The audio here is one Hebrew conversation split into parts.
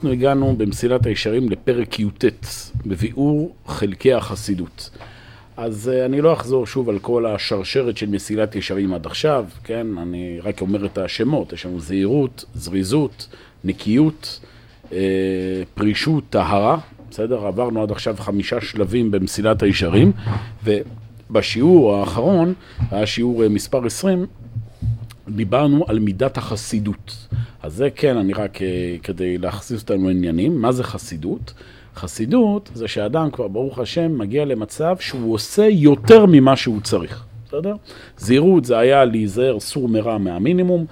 אנחנו הגענו במסילת הישרים לפרק י"ט, בביאור חלקי החסידות. אז אני לא אחזור שוב על כל השרשרת של מסילת ישרים עד עכשיו, כן? אני רק אומר את השמות, יש לנו זהירות, זריזות, נקיות, פרישות, טהרה, בסדר? עברנו עד עכשיו חמישה שלבים במסילת הישרים, ובשיעור האחרון, היה שיעור מספר 20, דיברנו על מידת החסידות. אז זה כן, אני רק כדי להכסיס אותנו עניינים. מה זה חסידות? חסידות זה שאדם כבר, ברוך השם, מגיע למצב שהוא עושה יותר ממה שהוא צריך, בסדר? זהירות זה היה להיזהר סור מרע מהמינימום,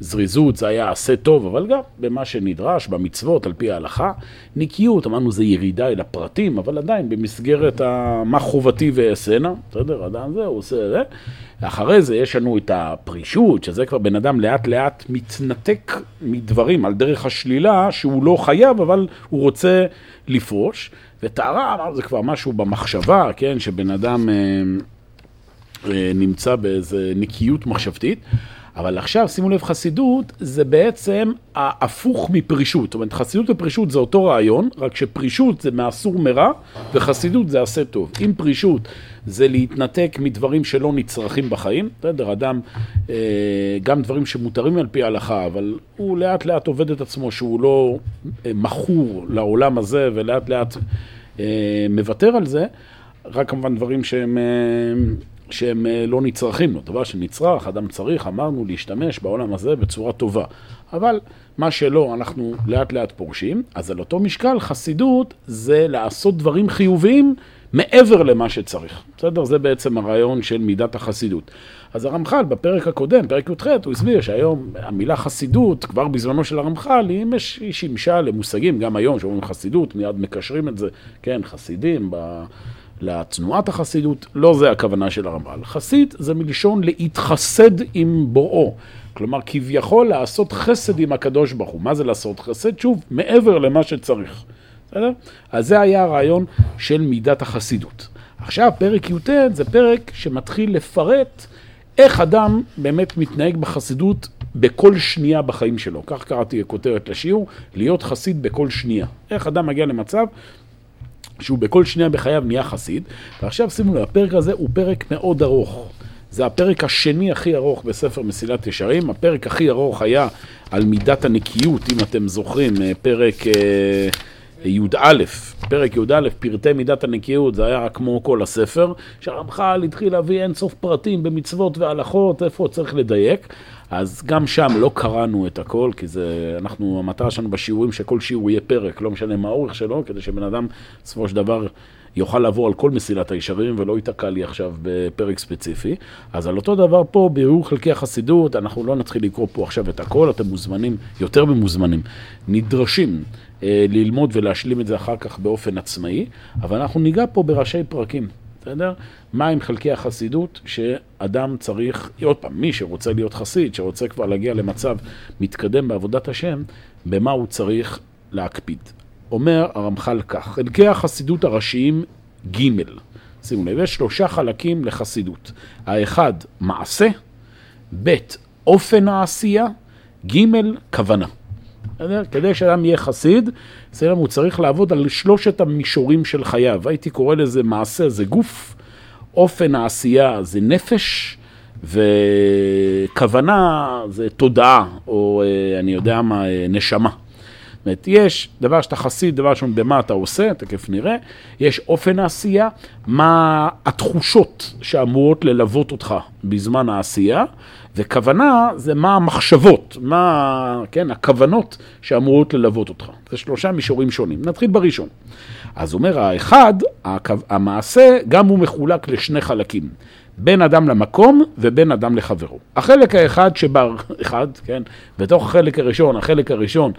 זריזות זה היה עשה טוב, אבל גם במה שנדרש, במצוות, על פי ההלכה. נקיות, אמרנו זה ירידה אל הפרטים, אבל עדיין במסגרת מה חובתי ואעשנה, בסדר? אדם זה, הוא עושה זה. אחרי זה יש לנו את הפרישות, שזה כבר בן אדם לאט לאט מתנתק מדברים על דרך השלילה, שהוא לא חייב, אבל הוא רוצה לפרוש. וטהרה, זה כבר משהו במחשבה, כן? שבן אדם אה, אה, נמצא באיזו נקיות מחשבתית. אבל עכשיו, שימו לב, חסידות זה בעצם ההפוך מפרישות. זאת אומרת, חסידות ופרישות זה אותו רעיון, רק שפרישות זה מאסור מרע, וחסידות זה עשה טוב. אם פרישות זה להתנתק מדברים שלא נצרכים בחיים, בסדר, אדם, גם דברים שמותרים על פי ההלכה, אבל הוא לאט לאט עובד את עצמו שהוא לא מכור לעולם הזה, ולאט לאט מוותר על זה, רק כמובן דברים שהם... שהם לא נצרכים לו, דבר שנצרך, אדם צריך, אמרנו, להשתמש בעולם הזה בצורה טובה. אבל מה שלא, אנחנו לאט לאט פורשים, אז על אותו משקל חסידות זה לעשות דברים חיוביים מעבר למה שצריך. בסדר? זה בעצם הרעיון של מידת החסידות. אז הרמח"ל בפרק הקודם, פרק י"ח, הוא הסביר שהיום המילה חסידות, כבר בזמנו של הרמח"ל, היא שימשה למושגים, גם היום שאומרים חסידות, מיד מקשרים את זה, כן, חסידים, ב... לתנועת החסידות, לא זה הכוונה של הרמב"ל. חסיד זה מלשון להתחסד עם בוראו. כלומר, כביכול לעשות חסד עם הקדוש ברוך הוא. מה זה לעשות חסד? שוב, מעבר למה שצריך. בסדר? אז זה היה הרעיון של מידת החסידות. עכשיו, פרק י"ט זה פרק שמתחיל לפרט איך אדם באמת מתנהג בחסידות בכל שנייה בחיים שלו. כך קראתי כותרת לשיעור, להיות חסיד בכל שנייה. איך אדם מגיע למצב שהוא בכל שנייה בחייו נהיה חסיד, ועכשיו שימו לב, הפרק הזה הוא פרק מאוד ארוך. זה הפרק השני הכי ארוך בספר מסילת ישרים, הפרק הכי ארוך היה על מידת הנקיות, אם אתם זוכרים, פרק אה, י"א, פרק י"א, פרטי מידת הנקיות, זה היה כמו כל הספר, שהרמח"ל התחיל להביא אינסוף פרטים במצוות והלכות, איפה צריך לדייק. אז גם שם לא קראנו את הכל, כי זה, אנחנו, המטרה שלנו בשיעורים שכל שיעור יהיה פרק, לא משנה מה האורך שלו, כדי שבן אדם בסופו של דבר יוכל לעבור על כל מסילת הישרים ולא ייתקע לי עכשיו בפרק ספציפי. אז על אותו דבר פה, ביאור חלקי החסידות, אנחנו לא נתחיל לקרוא פה עכשיו את הכל, אתם מוזמנים, יותר ממוזמנים, נדרשים אה, ללמוד ולהשלים את זה אחר כך באופן עצמאי, אבל אנחנו ניגע פה בראשי פרקים. בסדר? מה עם חלקי החסידות שאדם צריך, עוד פעם, מי שרוצה להיות חסיד, שרוצה כבר להגיע למצב מתקדם בעבודת השם, במה הוא צריך להקפיד. אומר הרמח"ל כך, חלקי החסידות הראשיים ג' שימו לב, יש שלושה חלקים לחסידות. האחד, מעשה, ב', אופן העשייה, ג', כוונה. כדי שאדם יהיה חסיד, הוא צריך לעבוד על שלושת המישורים של חייו. הייתי קורא לזה מעשה, זה גוף, אופן העשייה זה נפש, וכוונה זה תודעה, או אני יודע מה, נשמה. זאת אומרת, יש דבר שאתה חסיד, דבר ראשון, במה אתה עושה, תכף נראה, יש אופן העשייה, מה התחושות שאמורות ללוות אותך בזמן העשייה, וכוונה זה מה המחשבות, מה, כן, הכוונות שאמורות ללוות אותך. זה שלושה מישורים שונים. נתחיל בראשון. אז אומר האחד, המעשה, גם הוא מחולק לשני חלקים. בין אדם למקום ובין אדם לחברו. החלק האחד שבר, אחד, כן, בתוך החלק הראשון, החלק הראשון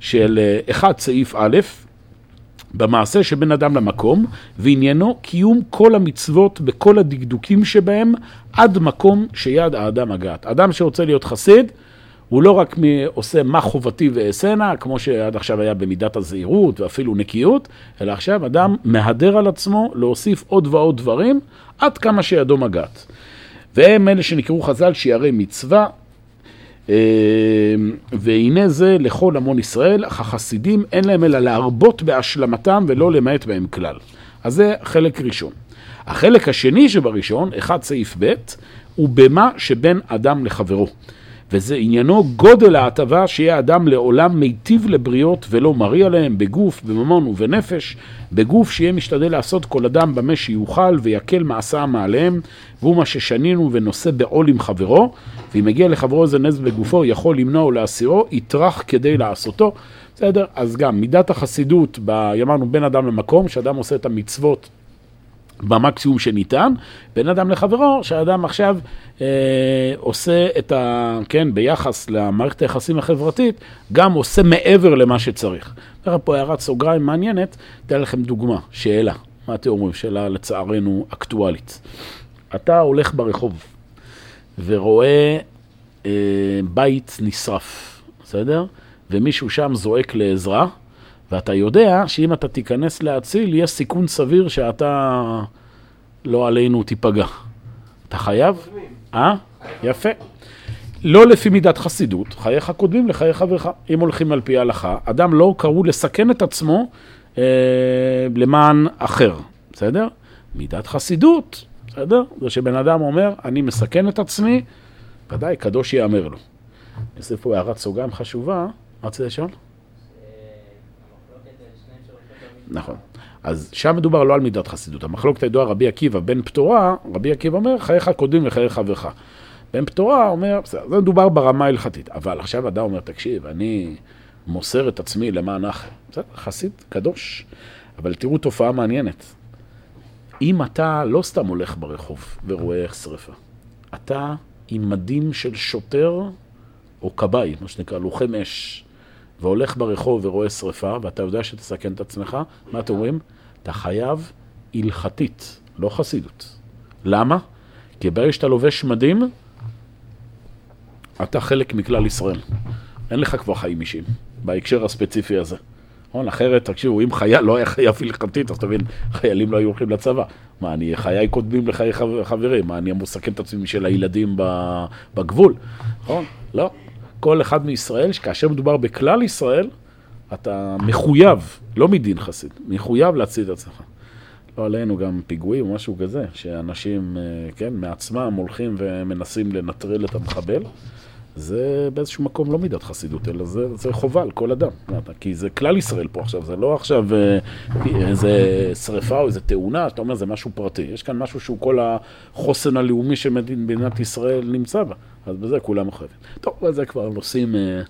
של אחד סעיף א', במעשה שבין אדם למקום, ועניינו קיום כל המצוות בכל הדקדוקים שבהם, עד מקום שיד האדם מגעת. אדם שרוצה להיות חסיד, הוא לא רק עושה מה חובתי ואעשנה, כמו שעד עכשיו היה במידת הזהירות ואפילו נקיות, אלא עכשיו אדם מהדר על עצמו להוסיף עוד ועוד דברים, עד כמה שידו מגעת. והם אלה שנקראו חז"ל שיערי מצווה, והנה זה לכל המון ישראל, אך החסידים אין להם אלא להרבות בהשלמתם ולא למעט בהם כלל. אז זה חלק ראשון. החלק השני שבראשון, אחד סעיף ב', הוא במה שבין אדם לחברו. וזה עניינו גודל ההטבה שיהיה אדם לעולם מיטיב לבריות ולא מריע להם בגוף, בממון ובנפש, בגוף שיהיה משתדל לעשות כל אדם במה שיוכל ויקל מעשה מעליהם, והוא מה ששנינו ונושא בעול עם חברו, ואם מגיע לחברו איזה נזק בגופו, יכול למנוע או להסירו, יטרח כדי לעשותו. בסדר? אז גם מידת החסידות, אמרנו בין אדם למקום, שאדם עושה את המצוות במקסימום שניתן, בין אדם לחברו, שהאדם עכשיו אה, עושה את ה... כן, ביחס למערכת היחסים החברתית, גם עושה מעבר למה שצריך. נראה פה הערת סוגריים מעניינת, אתן לכם דוגמה, שאלה. מה אתם אומרים? שאלה לצערנו אקטואלית. אתה הולך ברחוב ורואה אה, בית נשרף, בסדר? ומישהו שם זועק לעזרה, ואתה יודע שאם אתה תיכנס להציל, יש סיכון סביר שאתה, לא עלינו, תיפגע. אתה חייב? אה? יפה. לא לפי מידת חסידות, חייך קודמים לחיי חברך. אם הולכים על פי ההלכה, אדם לא קראו לסכן את עצמו אה, למען אחר, בסדר? מידת חסידות, בסדר? זה שבן אדם אומר, אני מסכן את עצמי, ודאי, קדוש יאמר לו. אני עושה פה הערת סוגריים חשובה, מה רצית לשאול? נכון. אז שם מדובר לא על מידת חסידות. המחלוקת הידועה רבי עקיבא בן פטורה, רבי עקיבא אומר, חייך קודמים לחיי חברך. בן פטורה אומר, בסדר, זה מדובר ברמה ההלכתית. אבל עכשיו אדם אומר, תקשיב, אני מוסר את עצמי למען אחר. בסדר, חסיד, קדוש. אבל תראו תופעה מעניינת. אם אתה לא סתם הולך ברחוב ורואה איך שרפה, אתה עם מדים של שוטר או כבאי, מה שנקרא, לוחם אש, והולך ברחוב ורואה שריפה, ואתה יודע שתסכן את עצמך, מה אתם אומרים? אתה חייב הלכתית, לא חסידות. למה? כי ברגע שאתה לובש מדים, אתה חלק מכלל ישראל. אין לך כבר חיים אישיים, בהקשר הספציפי הזה. נכון? אחרת, תקשיבו, אם חייל לא היה חייב הלכתית, אז תבין, חיילים לא היו הולכים לצבא. מה, אני, חיי קודמים לחיי חברים, מה, אני אמור לסכן את עצמי של הילדים בגבול, נכון? לא. כל אחד מישראל, שכאשר מדובר בכלל ישראל, אתה מחויב, לא מדין חסיד, מחויב להציל את עצמך. לא עלינו גם פיגועים או משהו כזה, שאנשים, אה, כן, מעצמם הולכים ומנסים לנטרל את המחבל. זה באיזשהו מקום לא מידת חסידות, אלא זה, זה חובה על כל אדם. כי זה כלל ישראל פה עכשיו, זה לא עכשיו אה, איזה שריפה או איזה תאונה, שאתה אומר זה משהו פרטי. יש כאן משהו שהוא כל החוסן הלאומי שמדינת ישראל נמצא בה. אז בזה כולם מחויבים. טוב, זה כבר נושאים אה,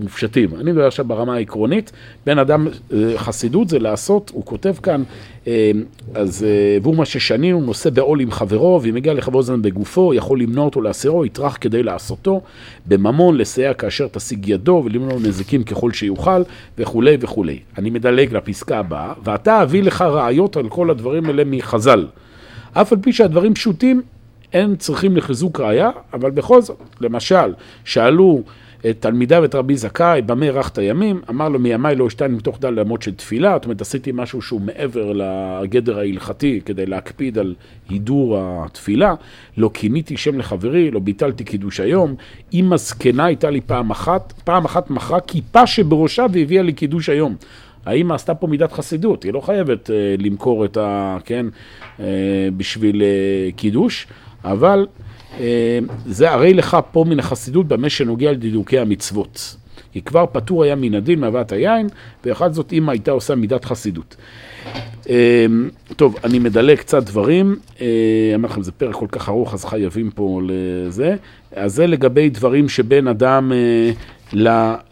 מופשטים. אני מדבר עכשיו ברמה העקרונית, בין אדם, אה, חסידות זה לעשות, הוא כותב כאן, אה, אז והוא מה ששנים, הוא נושא בעול עם חברו, ואם מגיע לחברו זמן בגופו, יכול למנוע אותו להסירו, יטרח כדי לעשותו, בממון לסייע כאשר תשיג ידו, ולמנוע נזיקים ככל שיוכל, וכולי וכולי. אני מדלג לפסקה הבאה, ואתה אביא לך ראיות על כל הדברים האלה מחז"ל. אף על פי שהדברים פשוטים, הם צריכים לחיזוק ראייה, אבל בכל זאת, למשל, שאלו את תלמידיו את רבי זכאי, במה ארכת ימים? אמר לו, מימיי לא אשתן מתוך דל אמות של תפילה, זאת אומרת, עשיתי משהו שהוא מעבר לגדר ההלכתי, כדי להקפיד על הידור התפילה. לא כיניתי שם לחברי, לא ביטלתי קידוש היום. אמא זקנה הייתה לי פעם אחת, פעם אחת מכרה כיפה שבראשה והביאה לי קידוש היום. האמא עשתה פה מידת חסידות, היא לא חייבת uh, למכור את ה... כן, uh, בשביל uh, קידוש. אבל אה, זה הרי לך פה מן החסידות במה שנוגע לדידוקי המצוות. כי כבר פטור היה מן הדין מהבאת היין, ויחד זאת אמא הייתה עושה מידת חסידות. אה, טוב, אני מדלג קצת דברים, אה, אמר לכם, זה פרק כל כך ארוך, אז חייבים פה לזה. אז זה לגבי דברים שבין אדם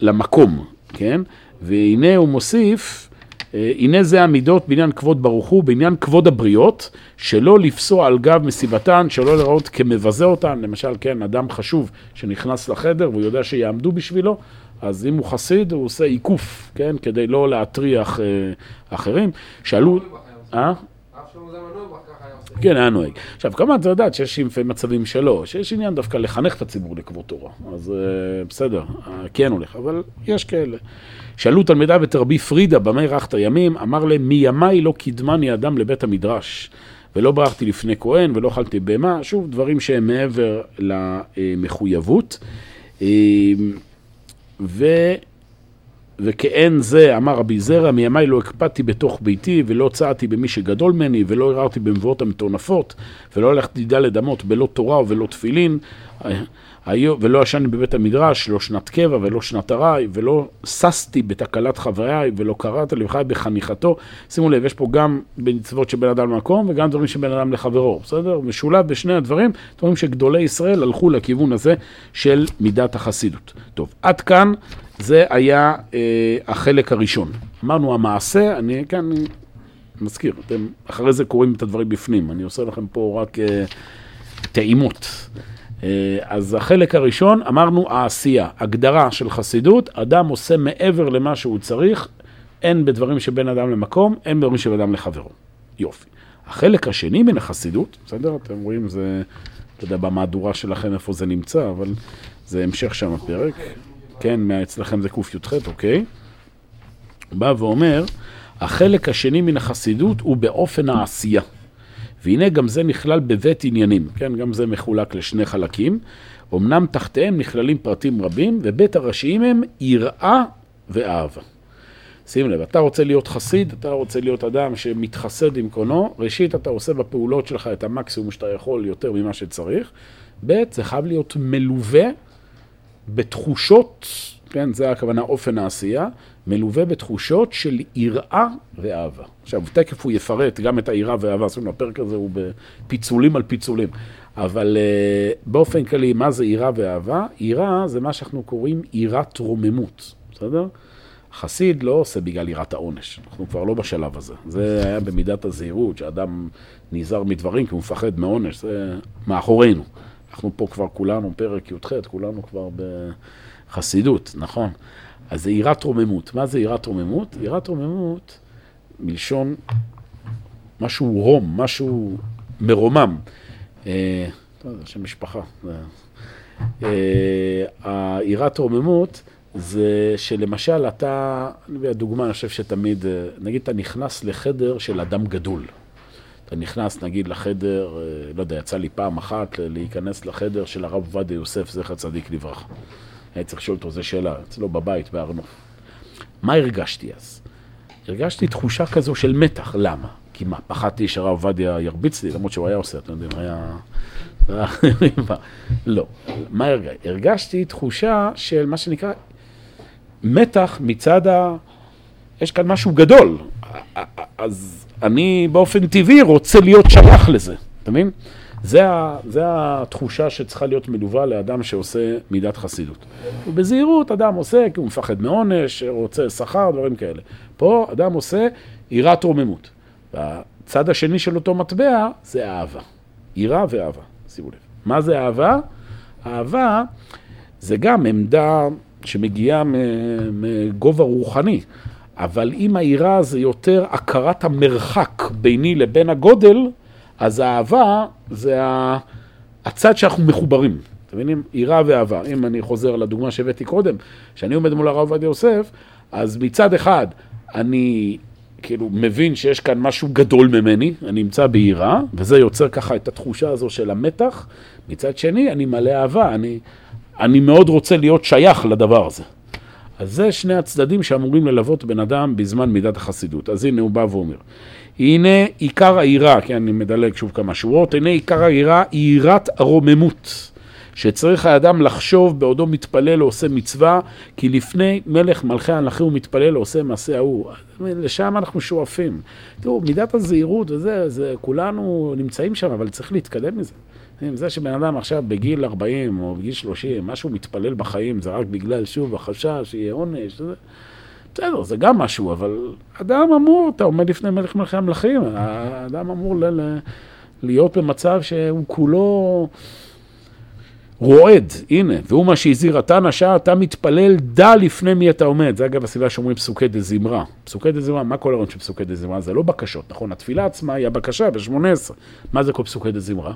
למקום, כן? והנה הוא מוסיף, אה, הנה זה המידות בעניין כבוד ברוך הוא, בעניין כבוד הבריות, שלא לפסוע על גב מסיבתן, שלא לראות כמבזה אותן. למשל, כן, אדם חשוב שנכנס לחדר והוא יודע שיעמדו בשבילו, אז אם הוא חסיד, הוא עושה עיקוף, כן, כדי לא להטריח אה, אחרים. שאלו... אה? כן, היה נוהג. עכשיו, כמובן, אתה יודעת שיש מצבים שלא, שיש עניין דווקא לחנך את הציבור לכבוד תורה. אז uh, בסדר, כן הולך, אבל יש כאלה. שאלו תלמידיו את רבי פרידה, במה ארחת ימים? אמר להם, מימיי לא קידמני אדם לבית המדרש. ולא ברחתי לפני כהן ולא אכלתי בהמה, שוב, דברים שהם מעבר למחויבות. ו... וכאין זה, אמר רבי זרע, מימיי לא הקפדתי בתוך ביתי, ולא צעתי במי שגדול ממני, ולא הרהרתי במבואות המטונפות, ולא הלכתי דלת אמות בלא תורה ובלא תפילין, ולא ישנתי בבית המדרש, לא שנת קבע ולא שנת ארעי, ולא ששתי בתקלת חבריי, ולא קראת לבחי בחניכתו. שימו לב, יש פה גם במצוות של בן אדם למקום, וגם דברים של בן אדם לחברו, בסדר? משולב בשני הדברים, דברים שגדולי ישראל הלכו לכיוון הזה של מידת החסידות. טוב, עד כאן. זה היה אה, החלק הראשון. אמרנו המעשה, אני כאן מזכיר, אתם אחרי זה קוראים את הדברים בפנים, אני עושה לכם פה רק אה, טעימות. אה, אז החלק הראשון, אמרנו העשייה, הגדרה של חסידות, אדם עושה מעבר למה שהוא צריך, אין בדברים שבין אדם למקום, אין בדברים שבין אדם לחברו. יופי. החלק השני מן החסידות, בסדר? אתם רואים, זה, אתה יודע, במהדורה שלכם איפה זה נמצא, אבל זה המשך שם הפרק. כן, אצלכם זה קי"ח, אוקיי? בא ואומר, החלק השני מן החסידות הוא באופן העשייה. והנה גם זה נכלל בבית עניינים, כן, גם זה מחולק לשני חלקים. אמנם תחתיהם נכללים פרטים רבים, ובית הראשיים הם יראה ואהבה. שים לב, אתה רוצה להיות חסיד, אתה רוצה להיות אדם שמתחסד עם קונו, ראשית אתה עושה בפעולות שלך את המקסימום שאתה יכול יותר ממה שצריך, ב' זה חייב להיות מלווה בתחושות, כן, זה הכוונה אופן העשייה, מלווה בתחושות של יראה ואהבה. עכשיו, תכף הוא יפרט גם את היראה והאהבה, אומרת, הפרק הזה הוא בפיצולים על פיצולים. אבל uh, באופן כללי, מה זה יראה ואהבה? יראה זה מה שאנחנו קוראים יראת רוממות, בסדר? חסיד לא עושה בגלל יראת העונש, אנחנו כבר לא בשלב הזה. זה היה במידת הזהירות, שאדם נזהר מדברים כי הוא מפחד מעונש, זה מאחורינו. אנחנו פה כבר כולנו, פרק י"ח, כולנו כבר בחסידות, נכון. אז זה יראת רוממות. מה זה יראת רוממות? יראת רוממות, מלשון משהו רום, משהו מרומם. אה, זה שם משפחה. אה, יראת רוממות זה שלמשל אתה, אני מביא דוגמה, אני חושב שתמיד, אה, נגיד אתה נכנס לחדר של אדם גדול. אתה נכנס נגיד לחדר, אה, לא יודע, יצא לי פעם אחת להיכנס לחדר של הרב עובדיה יוסף, זכר צדיק לברכה. הייתי צריך לשאול אותו, זו שאלה, אצלו בבית, בהר נוף. מה הרגשתי אז? הרגשתי תחושה כזו של מתח, למה? כי מה, פחדתי שהרב עובדיה ירביץ לי, למרות שהוא היה עושה, אתם יודעים, היה... לא. מה הרגשתי? הרגשתי תחושה של מה שנקרא מתח מצד ה... יש כאן משהו גדול. אז אני באופן טבעי רוצה להיות שייך לזה, אתה מבין? זה, ה, זה התחושה שצריכה להיות מלווה לאדם שעושה מידת חסידות. ובזהירות אדם עושה כי הוא מפחד מעונש, רוצה שכר, דברים כאלה. פה אדם עושה יראת רוממות. והצד השני של אותו מטבע זה אהבה. יראה ואהבה, שימו לב. מה זה אהבה? אהבה זה גם עמדה שמגיעה מגובה רוחני. אבל אם היראה זה יותר הכרת המרחק ביני לבין הגודל, אז האהבה זה הצד שאנחנו מחוברים. אתם מבינים? יראה ואהבה. אם אני חוזר לדוגמה שהבאתי קודם, כשאני עומד מול הרב עובדיה יוסף, אז מצד אחד אני כאילו מבין שיש כאן משהו גדול ממני, אני נמצא ביראה, וזה יוצר ככה את התחושה הזו של המתח. מצד שני, אני מלא אהבה, אני, אני מאוד רוצה להיות שייך לדבר הזה. אז זה שני הצדדים שאמורים ללוות בן אדם בזמן מידת החסידות. אז הנה הוא בא ואומר, הנה עיקר היראה, כי אני מדלג שוב כמה שורות, הנה עיקר היראה היא יראת הרוממות. שצריך האדם לחשוב בעודו מתפלל או עושה מצווה, כי לפני מלך מלכי המלכים הוא מתפלל או עושה מעשה ההוא. לשם אנחנו שואפים. תראו, מידת הזהירות וזה, זה, כולנו נמצאים שם, אבל צריך להתקדם מזה. זה שבן אדם עכשיו בגיל 40 או בגיל 30, משהו מתפלל בחיים, זה רק בגלל, שוב, החשש, שיהיה עונש, זה... בסדר, זה גם משהו, אבל אדם אמור, אתה עומד לפני מלך מלכי המלכים, האדם אמור ל- ל- להיות במצב שהוא כולו רועד, הנה, והוא מה שהזהיר, אתה נשען, אתה מתפלל, דע לפני מי אתה עומד. זה אגב הסיבה שאומרים פסוקי דה זמרה. פסוקי דה זמרה, מה כל הרעיון של פסוקי דה זמרה? זה לא בקשות, נכון? התפילה עצמה היא הבקשה ב-18. מה זה כל פסוקי דה זמרה?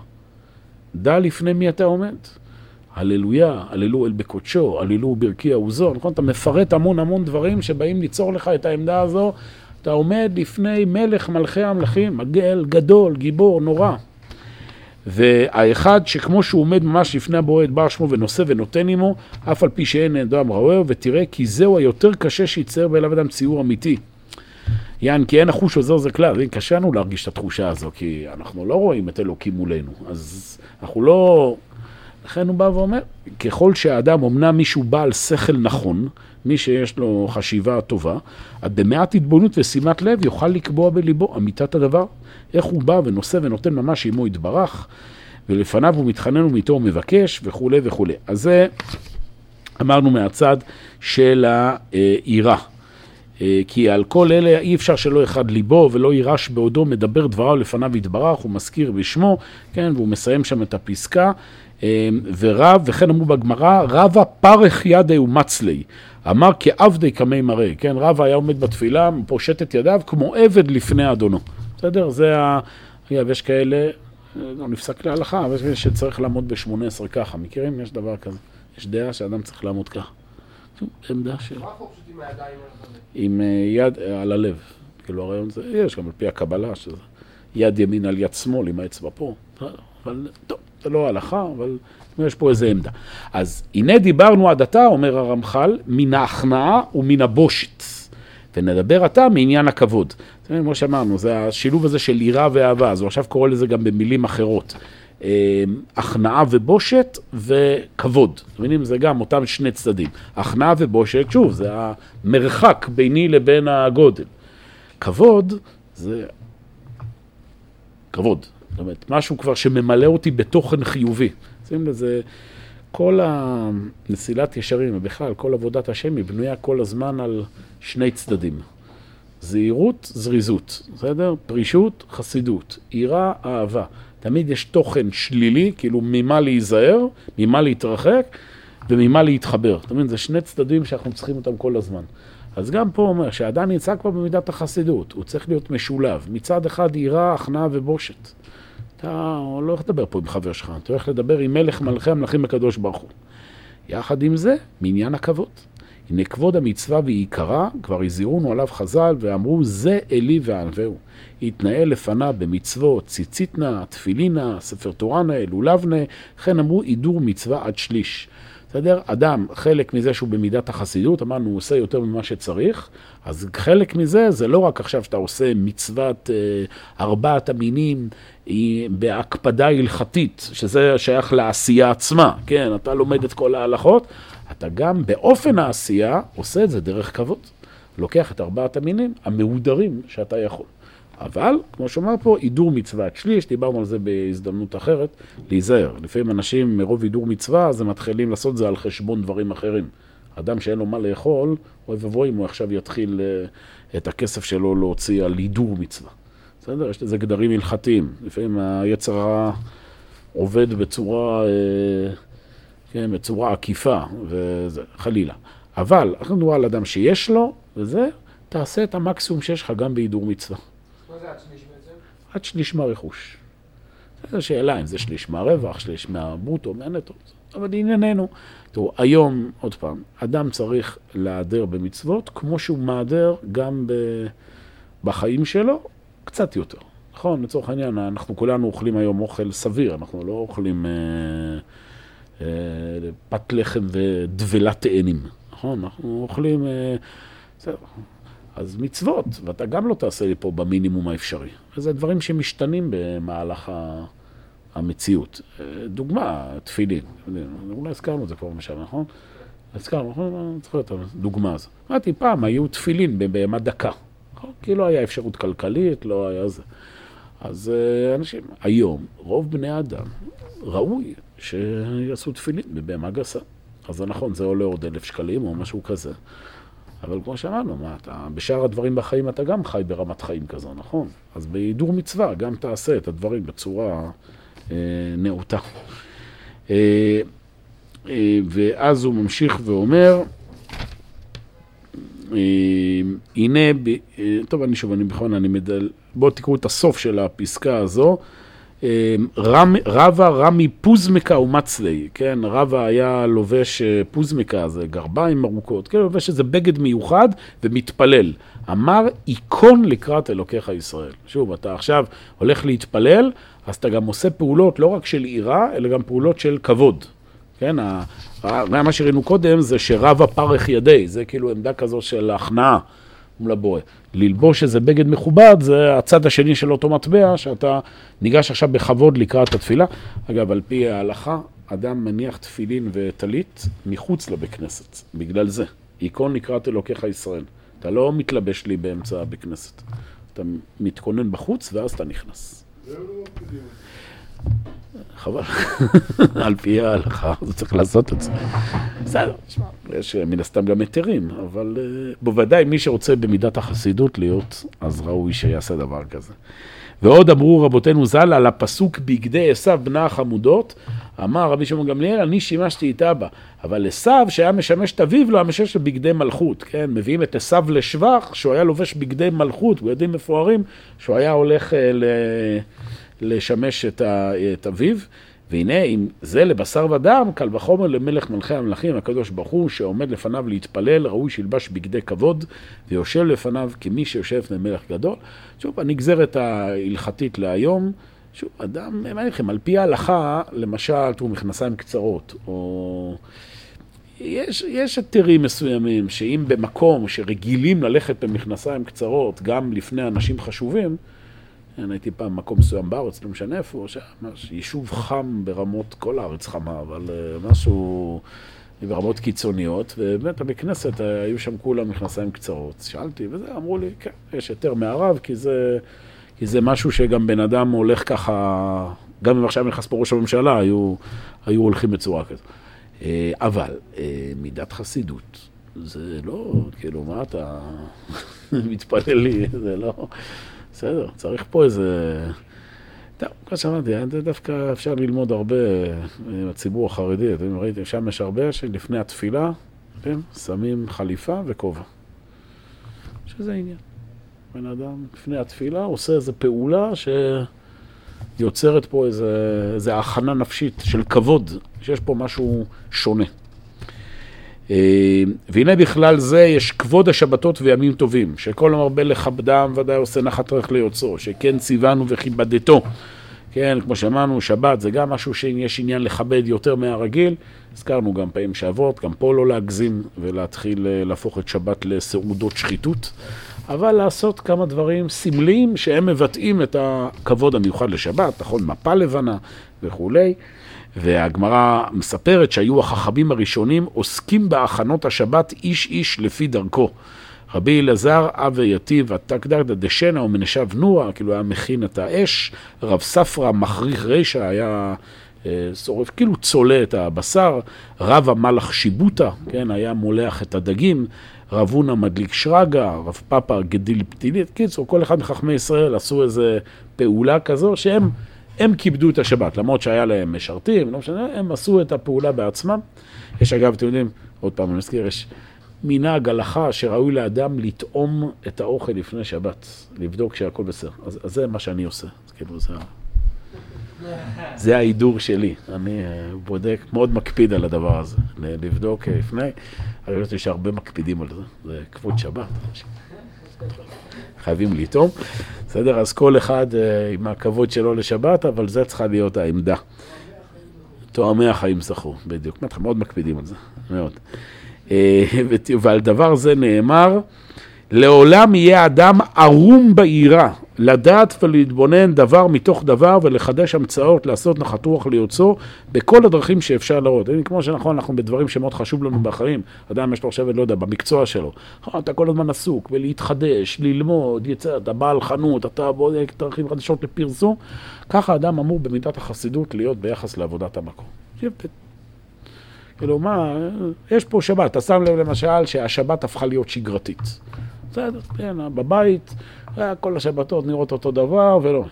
דע לפני מי אתה עומד. הללויה, הללו אל בקודשו, הללו ברכי עוזו, נכון? אתה מפרט המון המון דברים שבאים ליצור לך את העמדה הזו. אתה עומד לפני מלך מלכי המלכים, מי גדול, גיבור, נורא. והאחד שכמו שהוא עומד ממש לפני הבורא את בר שמו ונושא ונותן עמו, אף על פי שאין אדם רואה, ותראה כי זהו היותר קשה שיצייר באליו אדם ציור אמיתי. יען, כי אין החוש עוזר זה כלל, קשה לנו להרגיש את התחושה הזו, כי אנחנו לא רואים את אלוקים מולנו, אז אנחנו לא... לכן הוא בא ואומר, ככל שהאדם, אמנם מישהו בעל שכל נכון, מי שיש לו חשיבה טובה, במעט התבוננות ושימת לב יוכל לקבוע בליבו אמיתת הדבר, איך הוא בא ונושא ונותן ממש עמו יתברך, ולפניו הוא מתחנן ומאיתו הוא מבקש, וכולי וכולי. אז זה אמרנו מהצד של העירה. אה, כי על כל אלה אי אפשר שלא אחד ליבו ולא יירש בעודו מדבר דבריו לפניו יתברך, הוא מזכיר בשמו, כן, והוא מסיים שם את הפסקה. אה, ורב, וכן אמרו בגמרא, רבה פרך ידי ומצלי. אמר כעבדי קמי מראה, כן, רבא היה עומד בתפילה, פושט את ידיו כמו עבד לפני אדונו. בסדר? זה ה... אגב, יש כאלה, לא נפסק להלכה, אבל יש שצריך לעמוד ב-18 ככה, מכירים? יש דבר כזה. יש דעה שאדם צריך לעמוד ככה. עמדה של... עם אה, יד אה, על הלב. כאילו הרעיון זה, יש גם על פי הקבלה, שזה יד ימין על יד שמאל עם האצבע פה. אבל טוב, זה לא הלכה, אבל יש פה איזה עמדה. אז הנה דיברנו עד עתה, אומר הרמח"ל, מן ההכנעה ומן הבושת. ונדבר עתה מעניין הכבוד. כמו שאמרנו, זה השילוב הזה של יראה ואהבה, אז הוא עכשיו קורא לזה גם במילים אחרות. אה, הכנעה ובושת וכבוד. אתם מבינים? זה גם אותם שני צדדים. הכנעה ובושת, שוב, זה המרחק ביני לבין הגודל. כבוד זה כבוד. זאת אומרת, משהו כבר שממלא אותי בתוכן חיובי. שים לזה, כל הנסילת ישרים, ובכלל, כל עבודת השם היא בנויה כל הזמן על שני צדדים. זהירות, זריזות, בסדר? פרישות, חסידות, יראה, אהבה. תמיד יש תוכן שלילי, כאילו ממה להיזהר, ממה להתרחק וממה להתחבר. אתה מבין? זה שני צדדים שאנחנו צריכים אותם כל הזמן. אז גם פה אומר שהאדם נמצא כבר במידת החסידות, הוא צריך להיות משולב. מצד אחד יראה, הכנעה ובושת. אתה לא הולך לדבר פה עם חבר שלך, אתה הולך לדבר עם מלך מלכי המלכים הקדוש ברוך הוא. יחד עם זה, מעניין הכבוד. הנה כבוד המצווה ועיקרה, כבר הזהירונו עליו חז"ל ואמרו זה אלי וענווהו. יתנהל לפניו במצוות ציציתנה, תפילינה, ספר תורנה, אלולבנה, וכן אמרו הידור מצווה עד שליש. בסדר? אדם, חלק מזה שהוא במידת החסידות, אמרנו, הוא עושה יותר ממה שצריך, אז חלק מזה זה לא רק עכשיו שאתה עושה מצוות אה, ארבעת המינים בהקפדה הלכתית, שזה שייך לעשייה עצמה, כן? אתה לומד את כל ההלכות, אתה גם באופן העשייה עושה את זה דרך כבוד. לוקח את ארבעת המינים המהודרים שאתה יכול. אבל, כמו שאומר פה, הידור מצוות שליש, דיברנו על זה בהזדמנות אחרת, להיזהר. לפעמים אנשים מרוב הידור מצווה, אז הם מתחילים לעשות זה על חשבון דברים אחרים. אדם שאין לו מה לאכול, אוי ואבוי אם הוא עכשיו יתחיל אה, את הכסף שלו להוציא על הידור מצווה. בסדר? יש לזה גדרים הלכתיים. לפעמים היצר הרע עובד בצורה, אה, כן, בצורה עקיפה, וזה, חלילה. אבל, אנחנו מדברים על אדם שיש לו, וזה, תעשה את המקסימום שיש לך גם בהידור מצווה. זה עד שליש בעצם? עד שליש מהרכוש. זו שאלה אם זה שליש מהרווח, שליש מהברוטו, מהנטו. אבל ענייננו, תראו, היום, עוד פעם, אדם צריך להיעדר במצוות כמו שהוא מהדר גם ב... בחיים שלו, קצת יותר. נכון, לצורך העניין, אנחנו כולנו אוכלים היום אוכל סביר, אנחנו לא אוכלים אה, אה, פת לחם ודבלת תאנים, נכון? אנחנו אוכלים... אה, אז מצוות, ואתה גם לא תעשה לי פה במינימום האפשרי. וזה דברים שמשתנים במהלך המציאות. דוגמה, תפילין. אולי הזכרנו את זה כבר משם, נכון? הזכרנו, נכון? אני זוכר את הדוגמה הזו. אמרתי, פעם היו תפילין בהמה דקה. נכון? כי לא היה אפשרות כלכלית, לא היה זה. אז אה, אנשים, היום, רוב בני האדם, ראוי שיעשו תפילין בבהמה גסה. אז זה נכון, זה עולה עוד אלף שקלים או משהו כזה. אבל כמו שאמרנו, מה, אתה, בשאר הדברים בחיים אתה גם חי ברמת חיים כזו, נכון? אז בהידור מצווה גם תעשה את הדברים בצורה אה, נאותה. אה, אה, ואז הוא ממשיך ואומר, אה, הנה, ב, אה, טוב, אני שוב, אני בכוונה, אני מדל... בואו תקראו את הסוף של הפסקה הזו. רמ, רבה רמי פוזמקה ומצלי, כן, רבה היה לובש אה, פוזמקה, זה גרביים ארוכות, כן, לובש איזה בגד מיוחד ומתפלל. אמר, עיקון לקראת אלוקיך ישראל. שוב, אתה עכשיו הולך להתפלל, אז אתה גם עושה פעולות לא רק של יראה, אלא גם פעולות של כבוד. כן, מה שראינו קודם זה שרבה פרך ידי, זה כאילו עמדה כזו של הכנעה. מול הבורא. ללבוש איזה בגד מכובד זה הצד השני של אותו מטבע, שאתה ניגש עכשיו בכבוד לקראת התפילה. אגב, על פי ההלכה, אדם מניח תפילין וטלית מחוץ לבית כנסת, בגלל זה. עיקרון לקראת אלוקיך ישראל. אתה לא מתלבש לי באמצע הבית כנסת. אתה מתכונן בחוץ ואז אתה נכנס. חבל, על פי ההלכה, זה צריך לעשות את זה. בסדר, תשמע, יש מן הסתם גם היתרים, אבל uh, בוודאי מי שרוצה במידת החסידות להיות, אז ראוי שיעשה דבר כזה. ועוד אמרו רבותינו ז"ל על הפסוק בגדי עשיו בנה החמודות, אמר רבי שמעון גמליאל, אני שימשתי את אבא. אבל עשיו, שהיה משמש את אביו, לא היה משמש בגדי מלכות, כן? מביאים את עשיו לשבח, שהוא היה לובש בגדי מלכות, בגדים מפוארים, שהוא היה הולך uh, ל... לשמש את, ה, את אביו. והנה, אם זה לבשר ודם, קל וחומר למלך מלכי המלכים, הקדוש ברוך הוא, שעומד לפניו להתפלל, ראוי שילבש בגדי כבוד, ויושב לפניו כמי שיושב לפני מלך גדול. שוב, הנגזרת ההלכתית להיום, שוב, אדם, מה לכם, על פי ההלכה, למשל, תראו, מכנסיים קצרות, או... יש, יש היתרים מסוימים, שאם במקום שרגילים ללכת במכנסיים קצרות, גם לפני אנשים חשובים, כן, הייתי פעם במקום מסוים בארץ, לא משנה איפה, יישוב חם ברמות, כל הארץ חמה, אבל uh, משהו ברמות קיצוניות, ובאמת כנסת אה, היו שם כולם מכנסיים קצרות. שאלתי, וזה, אמרו לי, כן, יש היתר מהרב, כי זה, כי זה משהו שגם בן אדם הולך ככה, גם אם עכשיו נכנס פה ראש הממשלה, היו, היו הולכים בצורה כזאת. אה, אבל מידת חסידות, זה לא, כאילו, מה אתה מתפלל לי, זה לא... בסדר, צריך פה איזה... טוב, כמו שאמרתי, דווקא אפשר ללמוד הרבה אה, החרדי. אתם ראיתם, שם יש הרבה שלפני התפילה, כן, שמים חליפה וכובע. שזה עניין. בן אדם לפני התפילה עושה איזו פעולה שיוצרת פה איזה הכנה נפשית של כבוד, שיש פה משהו שונה. אה, והנה בכלל זה יש כבוד השבתות וימים טובים, שכל המרבה לכבדם ודאי עושה נחת רך ליוצרו, שכן ציוונו וכיבדתו. כן, כמו שאמרנו, שבת זה גם משהו שיש עניין לכבד יותר מהרגיל. הזכרנו גם פעמים שעברות, גם פה לא להגזים ולהתחיל אה, להפוך את שבת לסעודות שחיתות, אבל לעשות כמה דברים סמליים שהם מבטאים את הכבוד המיוחד לשבת, נכון, מפה לבנה וכולי. והגמרא מספרת שהיו החכמים הראשונים עוסקים בהכנות השבת איש איש לפי דרכו. רבי אלעזר אבי יתיב התקדרתא דשנה ומנשב נוע, כאילו היה מכין את האש, רב ספרא מחריך רישא היה אה, שורף, כאילו צולה את הבשר, רב המלאך שיבוטה, כן, היה מולח את הדגים, רב הונא מדליק שרגא, רב פאפא גדיל פתילית, קיצור, כל אחד מחכמי ישראל עשו איזו פעולה כזו שהם הם כיבדו את השבת, למרות שהיה להם משרתים, לא משנה, הם עשו את הפעולה בעצמם. יש אגב, אתם יודעים, עוד פעם אני מזכיר, יש מנהג הלכה שראוי לאדם לטעום את האוכל לפני שבת, לבדוק שהכל בסדר. אז, אז זה מה שאני עושה, אז כאילו זה... זה ההידור שלי, אני אה, בודק, מאוד מקפיד על הדבר הזה, לבדוק אה, לפני, אני חושב שהרבה מקפידים על זה, זה כבוד שבת. חייבים לטעום. בסדר? אז כל אחד uh, עם הכבוד שלו לשבת, אבל זה צריכה להיות העמדה. תואמי החיים זכו, בדיוק. מאוד מקפידים על זה, מאוד. Uh, ועל דבר זה נאמר, לעולם יהיה אדם ערום בעירה, לדעת ולהתבונן דבר מתוך דבר ולחדש המצאות, לעשות נחת רוח ליוצאו בכל הדרכים שאפשר לראות. הנה, כמו שנכון, אנחנו בדברים שמאוד חשוב לנו בחיים. אדם יש לו עכשיו, לא יודע, במקצוע שלו. נכון, אתה כל הזמן עסוק בלהתחדש, ללמוד, יצא, אתה בעל חנות, אתה בודק דרכים חדשות לפרסום. ככה אדם אמור במידת החסידות להיות ביחס לעבודת המקום. כאילו, מה, יש פה שבת, אתה שם לב למשל שהשבת הפכה להיות שגרתית. בסדר, כן, בבית, כל השבתות נראות אותו דבר ולא.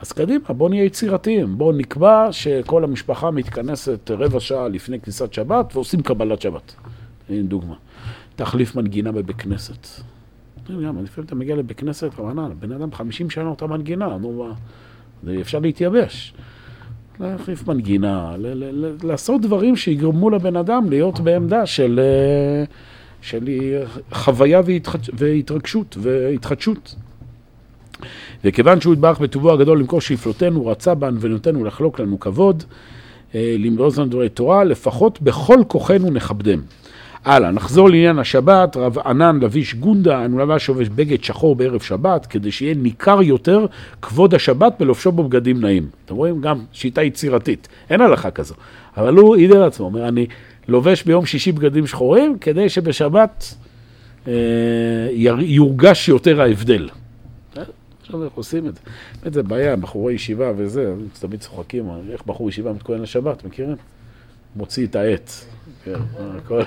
אז קדימה, בואו נהיה יצירתיים. בואו נקבע שכל המשפחה מתכנסת רבע שעה לפני כניסת שבת ועושים קבלת שבת. הנה דוגמה. תחליף מנגינה בבית כנסת. גם, לפעמים אתה מגיע לבית כנסת, רבנן, בן אדם 50 שנה אותה מנגינה, נו אפשר להתייבש. להחליף מנגינה, לעשות דברים שיגרמו לבן אדם להיות בעמדה של, אה, של חוויה והתרגשות והתחדשות. וכיוון שהוא יתברך בטובו הגדול למכור שאיפלותינו, רצה בענוונותינו לחלוק לנו כבוד, אה, למרוז לנו דברי תורה, לפחות בכל כוחנו נכבדם. הלאה, נחזור לעניין השבת, רב ענן לביש גונדה, אנו לבש שובש בגד שחור בערב שבת, כדי שיהיה ניכר יותר כבוד השבת בלובשו בו בגדים נעים. אתם רואים? גם שיטה יצירתית, אין הלכה כזו. אבל הוא העיד על עצמו, אומר, אני לובש ביום שישי בגדים שחורים, כדי שבשבת אה, יורגש יותר ההבדל. עכשיו איך עושים את זה. באמת זה בעיה, בחורי ישיבה וזה, תמיד צוחקים, איך בחור ישיבה מתכונן לשבת, מכירים? מוציא את העץ. כן, הכל,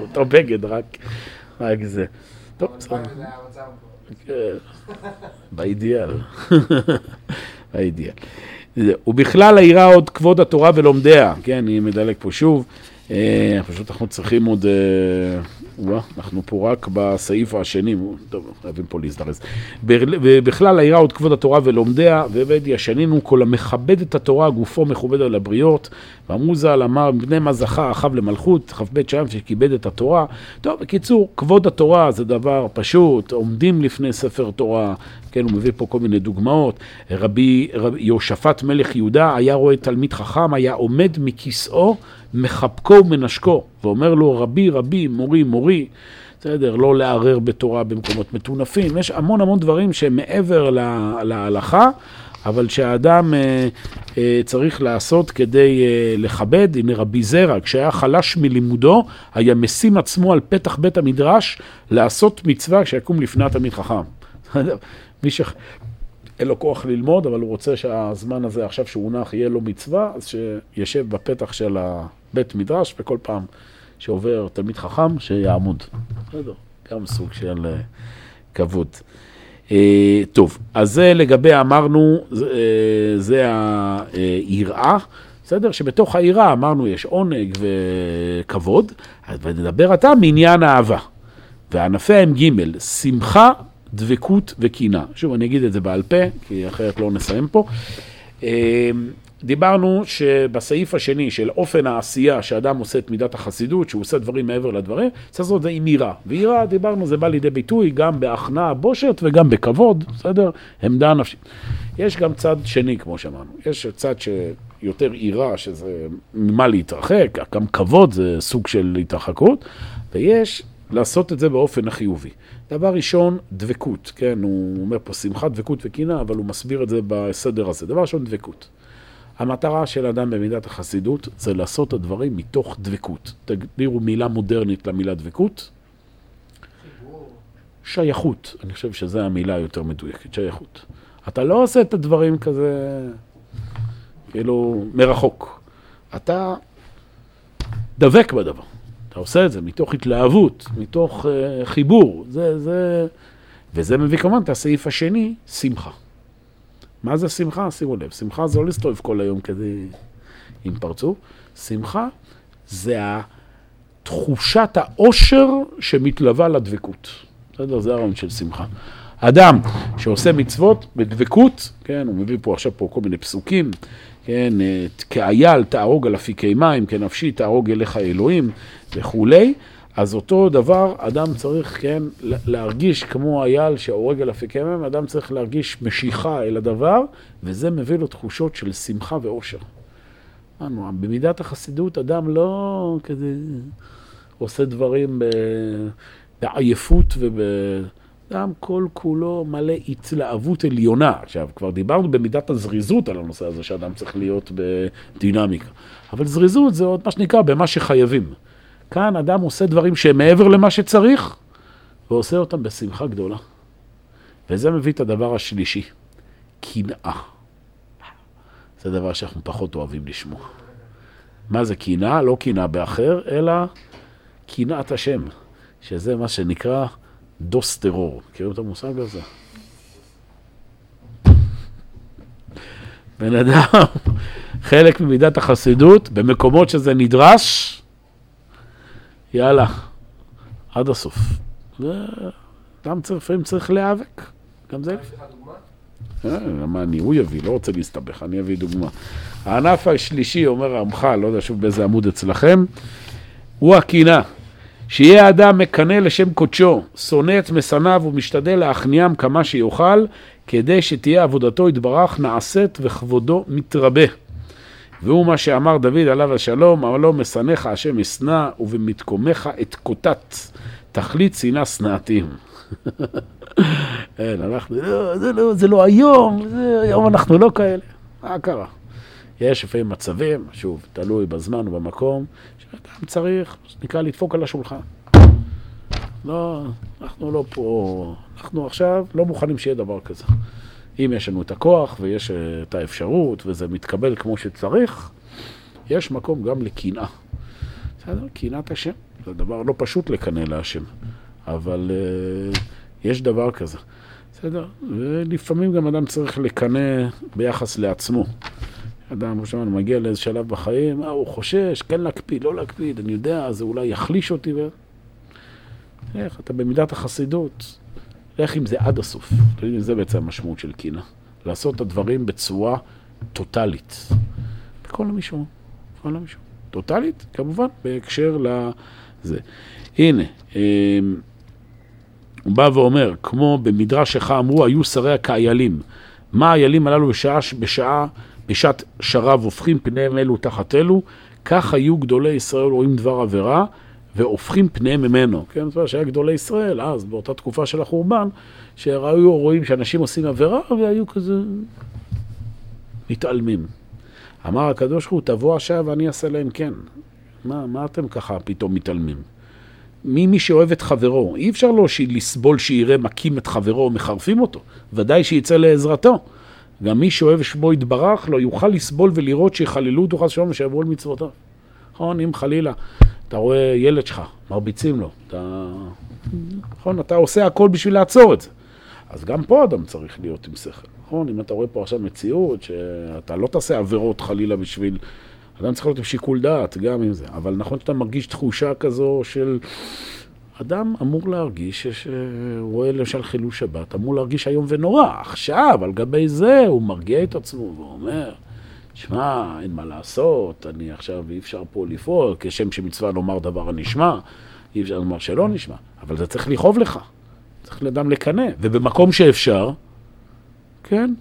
אותו בגד, רק זה. טוב, בסדר. כן, באידיאל. באידיאל. ובכלל העירה עוד כבוד התורה ולומדיה, כן, אני מדלג פה שוב. אה, פשוט אנחנו צריכים עוד... אה, וואה, אנחנו פה רק בסעיף השני, טוב, חייבים פה להזדרז. ובכלל, העירה עוד כבוד התורה ולומדיה, ועבד ישנינו כל המכבד את התורה, גופו מכובד על הבריות. ואמרו ז"ל, אמר, בני מה זכה אחיו למלכות, כ"ב שם שכיבד את התורה. טוב, בקיצור, כבוד התורה זה דבר פשוט, עומדים לפני ספר תורה, כן, הוא מביא פה כל מיני דוגמאות. רבי, רבי יהושפט מלך יהודה היה רואה תלמיד חכם, היה עומד מכיסאו, מחבקו ומנשקו, ואומר לו, רבי, רבי, מורי, מורי. בסדר, לא לערער בתורה במקומות מטונפים, יש המון המון דברים שהם מעבר להלכה, אבל שהאדם אה, אה, צריך לעשות כדי אה, לכבד. הנה רבי זרע, כשהיה חלש מלימודו, היה משים עצמו על פתח בית המדרש לעשות מצווה כשיקום לפני התלמיד חכם. מי שאין לו כוח ללמוד, אבל הוא רוצה שהזמן הזה עכשיו שהוא הונח יהיה לו מצווה, אז שישב בפתח של הבית מדרש, וכל פעם שעובר תלמיד חכם, שיעמוד. בסדר, גם סוג של uh, כבוד. Uh, טוב, אז זה לגבי, אמרנו, זה, uh, זה היראה. בסדר? שבתוך היראה אמרנו יש עונג וכבוד, ונדבר עתה מעניין האהבה. וענפי הם ג' שמחה דבקות וקינה. שוב, אני אגיד את זה בעל פה, כי אחרת לא נסיים פה. אמ, דיברנו שבסעיף השני של אופן העשייה שאדם עושה את מידת החסידות, שהוא עושה דברים מעבר לדברים, צריך לעשות את זה עם יראה. ויראה, דיברנו, זה בא לידי ביטוי גם בהכנעה בושת וגם בכבוד, בסדר? עמדה נפשית. יש גם צד שני, כמו שאמרנו. יש צד שיותר יראה, שזה ממה להתרחק, גם כבוד זה סוג של התרחקות, ויש לעשות את זה באופן החיובי. דבר ראשון, דבקות, כן, הוא אומר פה שמחה, דבקות וקינה, אבל הוא מסביר את זה בסדר הזה. דבר ראשון, דבקות. המטרה של אדם במידת החסידות זה לעשות את הדברים מתוך דבקות. תגדירו מילה מודרנית למילה דבקות. שייכות, אני חושב שזו המילה היותר מדויקת, שייכות. אתה לא עושה את הדברים כזה, כאילו, מרחוק. אתה דבק בדבר. אתה עושה את זה מתוך התלהבות, מתוך uh, חיבור. זה, זה... וזה מביא כמובן את הסעיף השני, שמחה. מה זה שמחה? שימו לב, שמחה זה לא להסתובב כל היום כדי עם פרצוף, שמחה זה תחושת העושר שמתלווה לדבקות. בסדר? זה הרעיון של שמחה. אדם שעושה מצוות בדבקות, כן, הוא מביא פה עכשיו פה כל מיני פסוקים, כן, כאייל תהרוג על אפיקי מים, כנפשי תהרוג אליך אלוהים וכולי, אז אותו דבר, אדם צריך, כן, להרגיש כמו אייל שהורג על אפיקי מים, אדם צריך להרגיש משיכה אל הדבר, וזה מביא לו תחושות של שמחה ואושר. במידת החסידות אדם לא כזה עושה דברים בעייפות וב... אדם כל כולו מלא התלהבות עליונה. עכשיו, כבר דיברנו במידת הזריזות על הנושא הזה, שאדם צריך להיות בדינמיקה. אבל זריזות זה עוד מה שנקרא במה שחייבים. כאן אדם עושה דברים שהם מעבר למה שצריך, ועושה אותם בשמחה גדולה. וזה מביא את הדבר השלישי, קנאה. זה דבר שאנחנו פחות אוהבים לשמוע. מה זה קנאה? לא קנאה באחר, אלא קנאת השם, שזה מה שנקרא דוס טרור. מכירים את המושג הזה? בן אדם, חלק ממידת החסידות, במקומות שזה נדרש, יאללה, עד הסוף. אדם צריך, לפעמים צריך להיאבק. גם זה... אה, מה אני, הוא יביא, לא רוצה להסתבך, אני אביא דוגמה. הענף השלישי, אומר הרמח"ל, לא יודע שוב באיזה עמוד אצלכם, הוא הקינה. שיהיה אדם מקנא לשם קודשו, שונא את משנאיו ומשתדל להכניעם כמה שיוכל, כדי שתהיה עבודתו יתברך נעשית וכבודו מתרבה. והוא מה שאמר דוד עליו השלום, לו משנאיך השם אשנא ובמתקומך את קוטט, תכלית שנאה שנאתים. אין, אנחנו, לא, זה לא, זה לא היום, זה, היום אנחנו לא כאלה. מה קרה? יש לפעמים מצבים, שוב, תלוי בזמן ובמקום, שאדם צריך, נקרא לדפוק על השולחן. לא, אנחנו לא פה, אנחנו עכשיו לא מוכנים שיהיה דבר כזה. אם יש לנו את הכוח ויש את האפשרות וזה מתקבל כמו שצריך, יש מקום גם לקנאה. בסדר? קנאת השם. זה דבר לא פשוט לקנא להשם, אבל uh, יש דבר כזה. בסדר? ולפעמים גם אדם צריך לקנא ביחס לעצמו. אדם, כמו שאמרנו, מגיע לאיזה שלב בחיים, אה, הוא חושש, כן להקפיד, לא להקפיד, אני יודע, זה אולי יחליש אותי. ו... איך, אתה במידת החסידות, לך עם זה עד הסוף. זה בעצם המשמעות של קינה. לעשות את הדברים בצורה טוטאלית. בכל המישור, בכל המישור. טוטאלית, כמובן, בהקשר לזה. הנה, אמ, הוא בא ואומר, כמו במדרש שלך אמרו, היו שריה כאיילים. מה האיילים הללו בשעה, בשעה, בשעת שרב הופכים פניהם אלו תחת אלו, כך היו גדולי ישראל רואים דבר עבירה, והופכים פניהם ממנו. כן, זאת אומרת שהיה גדולי ישראל, אז, באותה תקופה של החורבן, שהיו רואים שאנשים עושים עבירה, והיו כזה מתעלמים. אמר הקדוש ברוך הוא, תבוא עכשיו ואני אעשה להם כן. מה, מה אתם ככה פתאום מתעלמים? מי מי שאוהב את חברו, אי אפשר לו לסבול שיראה מכים את חברו או מחרפים אותו, ודאי שיצא לעזרתו. גם מי שאוהב שמו יתברך לא יוכל לסבול ולראות שיחללו אותו חס ושלום ושיעברו על מצוותיו. נכון, אם חלילה אתה רואה ילד שלך, מרביצים לו, אתה... נכון, אתה עושה הכל בשביל לעצור את זה. אז גם פה אדם צריך להיות עם שכל, נכון? אם אתה רואה פה עכשיו מציאות שאתה לא תעשה עבירות חלילה בשביל... אדם צריך להיות עם שיקול דעת, גם עם זה. אבל נכון שאתה מרגיש תחושה כזו של... אדם אמור להרגיש, רואה למשל חילול שבת, אמור להרגיש איום ונורא. עכשיו, על גבי זה, הוא מרגיע את עצמו ואומר, שמע, אין מה לעשות, אני עכשיו, אי אפשר פה לפעול, כשם שמצווה לומר דבר הנשמע, אי אפשר לומר שלא נשמע, אבל זה צריך לכאוב לך, צריך לאדם לקנא, ובמקום שאפשר, כן,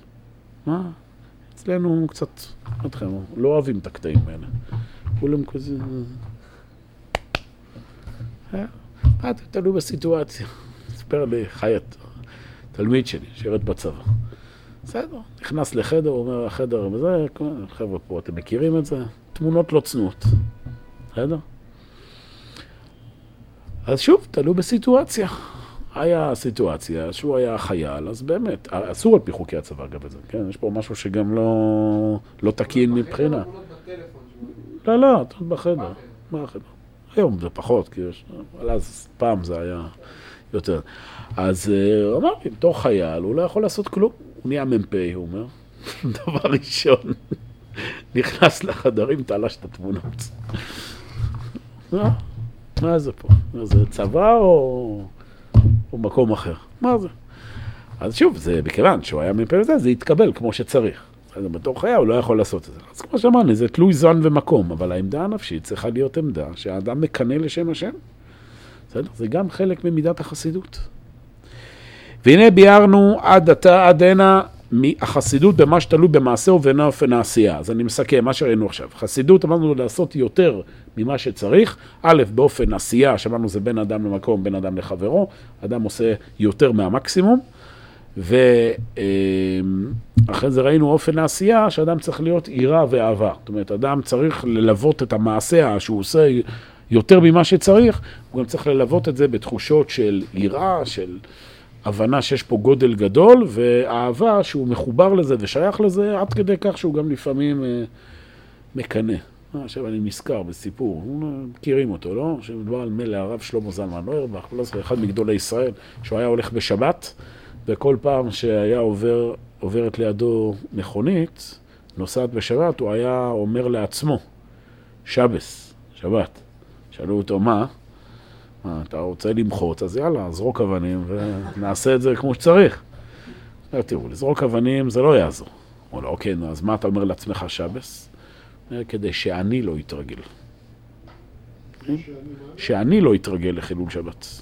מה, אצלנו קצת, אתכם, לא אוהבים את הקטעים האלה, כולם כזה... אתם תלוי בסיטואציה? סיפר לי חיית, תלמיד שלי, שירת בצבא. בסדר, נכנס לחדר, הוא אומר, החדר וזה, חבר'ה פה, אתם מכירים את זה? תמונות לא צנועות, בסדר? אז שוב, תלוי בסיטואציה. היה סיטואציה שהוא היה חייל, אז באמת, אסור על פי חוקי הצבא אגב את זה, כן? יש פה משהו שגם לא, לא תקין מבחינה. לא, לא, בחדר. בחדר. היום זה פחות, כי יש, אבל אז פעם זה היה יותר. אז אה, הוא אמר לי, בתור חייל הוא לא יכול לעשות כלום. הוא נהיה מ"פ, הוא אומר. דבר ראשון, נכנס לחדרים, תלש את התמונות. מה זה פה? זה צבא או, או מקום אחר? מה זה? אז שוב, זה מכיוון שהוא היה מ"פ וזה, זה יתקבל כמו שצריך. אז בתור חיה הוא לא יכול לעשות את זה. אז כמו שאמרנו, זה תלוי זמן ומקום, אבל העמדה הנפשית צריכה להיות עמדה שהאדם מקנא לשם השם. בסדר? זה גם חלק ממידת החסידות. והנה ביארנו עד עתה, עד הנה, החסידות במה שתלוי במעשה ובין אופן העשייה. אז אני מסכם, מה שראינו עכשיו. חסידות אמרנו לעשות יותר ממה שצריך. א', באופן עשייה, שאמרנו זה בין אדם למקום, בין אדם לחברו. אדם עושה יותר מהמקסימום. ואחרי זה ראינו אופן העשייה, שאדם צריך להיות יראה ואהבה. זאת אומרת, אדם צריך ללוות את המעשה שהוא עושה יותר ממה שצריך, הוא גם צריך ללוות את זה בתחושות של יראה, של הבנה שיש פה גודל גדול, ואהבה שהוא מחובר לזה ושייך לזה, עד כדי כך שהוא גם לפעמים אה, מקנא. אה, עכשיו אני נזכר בסיפור, מכירים אותו, לא? שמדובר על מלא הרב שלמה זלמן נוירבך, לא זוכר, אחד מגדולי ישראל, שהוא היה הולך בשבת, וכל פעם שהיה עובר, עוברת לידו מכונית, נוסעת בשבת, הוא היה אומר לעצמו, שבס, שבת. שאלו אותו, מה? מה, אתה רוצה למחות, אז יאללה, זרוק אבנים ונעשה את זה כמו שצריך. אומר, תראו, לזרוק אבנים זה לא יעזור. אומר לו, אוקיי, אז מה אתה אומר לעצמך שבס? אומר, כדי שאני לא אתרגל. שאני לא אתרגל לחילול שבת.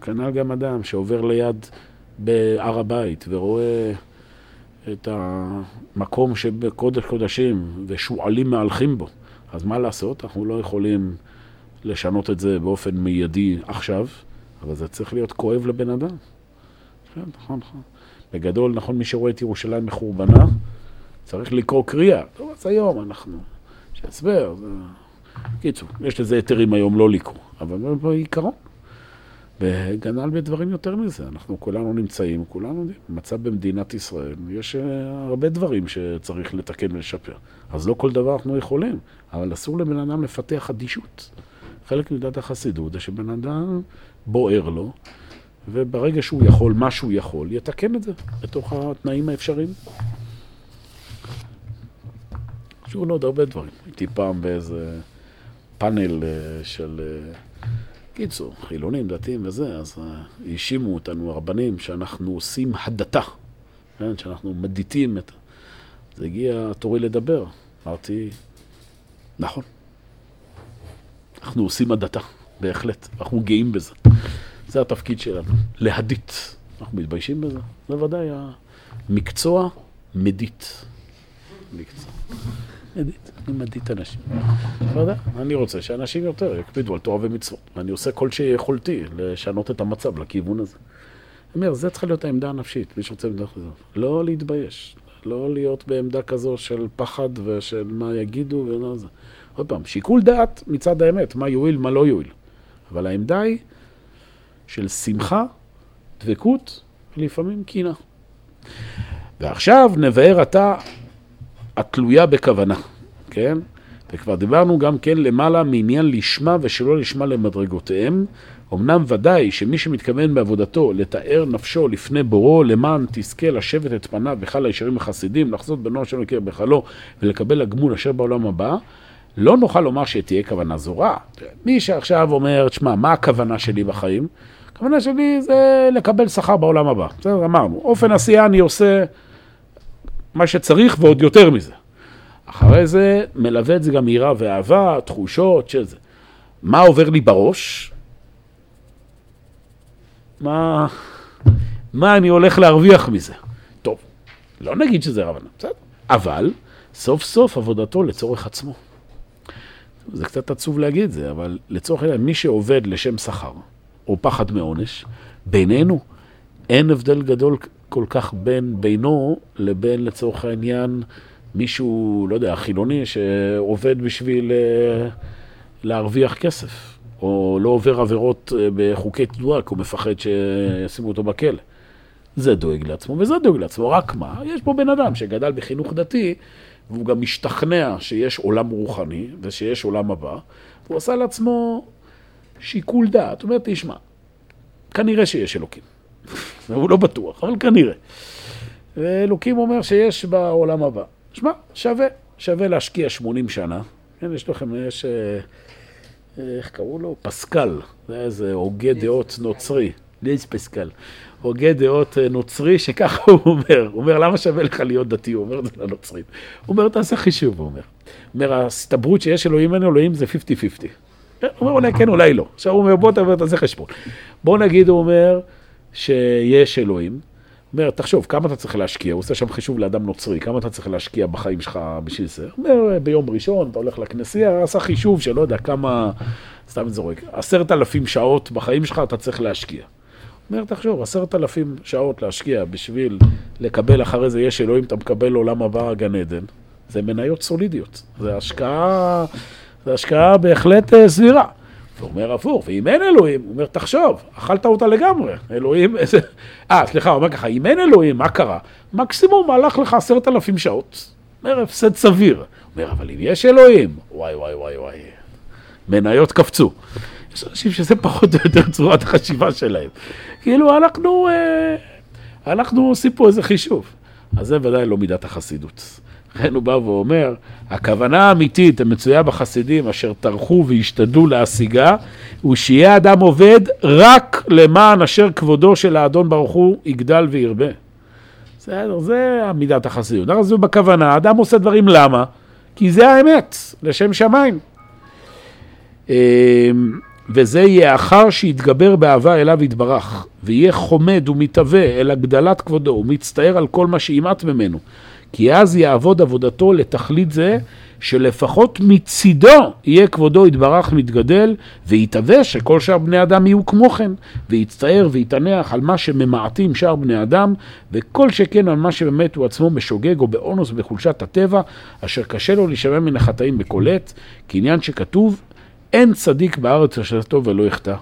כנ"ל גם אדם שעובר ליד בהר הבית ורואה את המקום שבקודש קודשים ושועלים מהלכים בו. אז מה לעשות? אנחנו לא יכולים לשנות את זה באופן מיידי עכשיו, אבל זה צריך להיות כואב לבן אדם. כן, נכון, נכון. בגדול, נכון, מי שרואה את ירושלים מחורבנה, צריך לקרוא קריאה. טוב, אז היום אנחנו, יש הסבר. זה... קיצור, יש לזה היתרים היום לא לקרוא, אבל בעיקרון. וגנל בדברים יותר מזה. אנחנו כולנו נמצאים, כולנו יודעים, מצב במדינת ישראל, יש אה, הרבה דברים שצריך לתקן ולשפר. אז לא כל דבר אנחנו יכולים, אבל אסור לבן אדם לפתח אדישות. חלק מדת החסידות זה שבן אדם בוער לו, וברגע שהוא יכול, מה שהוא יכול, יתקן את זה בתוך התנאים האפשריים. שוב עוד הרבה דברים. הייתי פעם באיזה פאנל אה, של... קיצור, חילונים, דתיים וזה, אז אה, האשימו אותנו הרבנים שאנחנו עושים הדתה, כן? שאנחנו מדיטים את... אז הגיע תורי לדבר. אמרתי, נכון, אנחנו עושים הדתה, בהחלט, אנחנו גאים בזה. זה התפקיד שלנו, להדיט. אנחנו מתביישים בזה? זה ודאי המקצוע מדיט. מקצוע. אני מדיט אנשים. לא יודע, אני רוצה שאנשים יותר יקפידו על תורה ומצוות. ואני עושה כל שיכולתי לשנות את המצב לכיוון הזה. אני אומר, זה צריכה להיות העמדה הנפשית, מי שרוצה עמדה כזו. לא להתבייש, לא להיות בעמדה כזו של פחד ושל מה יגידו ולא זה. עוד פעם, שיקול דעת מצד האמת, מה יועיל, מה לא יועיל. אבל העמדה היא של שמחה, דבקות, ולפעמים קינה. ועכשיו נבהר עתה התלויה בכוונה, כן? וכבר דיברנו גם כן למעלה מעניין לשמה ושלא לשמה למדרגותיהם. אמנם ודאי שמי שמתכוון בעבודתו לתאר נפשו לפני בורו למען תזכה לשבת את פניו וחל הישרים החסידים, לחזות בנו אשר מכיר בחלו ולקבל הגמול אשר בעולם הבא, לא נוכל לומר שתהיה כוונה זו רעה. מי שעכשיו אומר, תשמע, מה הכוונה שלי בחיים? הכוונה שלי זה לקבל שכר בעולם הבא. בסדר, אמרנו. אופן עשייה אני עושה מה שצריך ועוד יותר מזה. אחרי זה מלווה את זה גם יראה ואהבה, תחושות, שזה. מה עובר לי בראש? מה, מה אני הולך להרוויח מזה? טוב, לא נגיד שזה רבנה, בסדר. אבל סוף סוף עבודתו לצורך עצמו. זה קצת עצוב להגיד את זה, אבל לצורך העניין, מי שעובד לשם שכר, או פחד מעונש, בינינו אין הבדל גדול כל כך בין בינו לבין, לצורך העניין, מישהו, לא יודע, חילוני שעובד בשביל אה, להרוויח כסף, או לא עובר עבירות אה, בחוקי תנועה, כי הוא מפחד שישימו אותו בכלא. זה דואג לעצמו וזה דואג לעצמו, רק מה? יש פה בן אדם שגדל בחינוך דתי, והוא גם משתכנע שיש עולם רוחני ושיש עולם הבא, הוא עשה לעצמו שיקול דעת. הוא אומר, תשמע, כנראה שיש אלוקים. הוא לא בטוח, אבל כנראה. ואלוקים אומר שיש בעולם הבא. שמע, שווה, שווה להשקיע 80 שנה. כן, יש לכם, יש, אה, איך קראו לו? פסקל, זה איזה הוגה דעות נוצרי. ליז פסקל. הוגה דעות אה, נוצרי, שככה הוא אומר. הוא אומר, למה שווה לך להיות דתי? הוא אומר את זה לנוצרים. הוא אומר, תעשה חישוב, הוא אומר. הוא אומר, ההסתברות שיש אלוהים אין אלוהים זה 50-50. הוא אומר, אולי כן, אולי לא. עכשיו הוא אומר, בוא תעשה חשבון. בוא נגיד, הוא אומר, שיש אלוהים. אומר, תחשוב, כמה אתה צריך להשקיע? הוא עושה שם חישוב לאדם נוצרי, כמה אתה צריך להשקיע בחיים שלך בשביל זה? הוא אומר, ביום ראשון אתה הולך לכנסייה, עשה חישוב שלא יודע כמה, סתם זורק, עשרת אלפים שעות בחיים שלך אתה צריך להשקיע. אומר, תחשוב, עשרת אלפים שעות להשקיע בשביל לקבל אחרי זה יש אלוהים, אתה מקבל עולם הבא גן עדן. זה מניות סולידיות, זה השקעה, זה השקעה בהחלט אה, סבירה. הוא אומר הפוך, ואם אין אלוהים, הוא אומר, תחשוב, אכלת אותה לגמרי, אלוהים, איזה... אה, סליחה, הוא אומר ככה, אם אין אלוהים, מה קרה? מקסימום הלך לך עשרת אלפים שעות. אומר, הפסד סביר. אומר, אבל אם יש אלוהים, וואי, וואי, וואי, וואי, מניות קפצו. יש אנשים שזה פחות או יותר צורת החשיבה שלהם. כאילו, אנחנו, אה, אנחנו עושים פה איזה חישוב. אז זה ודאי לא מידת החסידות. לכן הוא בא ואומר, הכוונה האמיתית המצויה בחסידים אשר טרחו והשתדלו להשיגה, הוא שיהיה אדם עובד רק למען אשר כבודו של האדון ברוך הוא יגדל וירבה. בסדר, זה עמידת החסידות. זה בכוונה, אדם עושה דברים למה? כי זה האמת, לשם שמיים. אמ, וזה יהיה אחר שיתגבר באהבה אליו יתברך, ויהיה חומד ומתהווה אל הגדלת כבודו, ומצטער על כל מה שימעט ממנו. כי אז יעבוד עבודתו לתכלית זה, שלפחות מצידו יהיה כבודו יתברך מתגדל, ויתהווה שכל שאר בני אדם יהיו כמו כן, ויצטער ויתענח על מה שממעטים שאר בני אדם, וכל שכן על מה שבאמת הוא עצמו משוגג או באונוס בחולשת הטבע, אשר קשה לו להישמע מן החטאים בכל עת, כעניין שכתוב, אין צדיק בארץ אשר טוב ולא יחטא.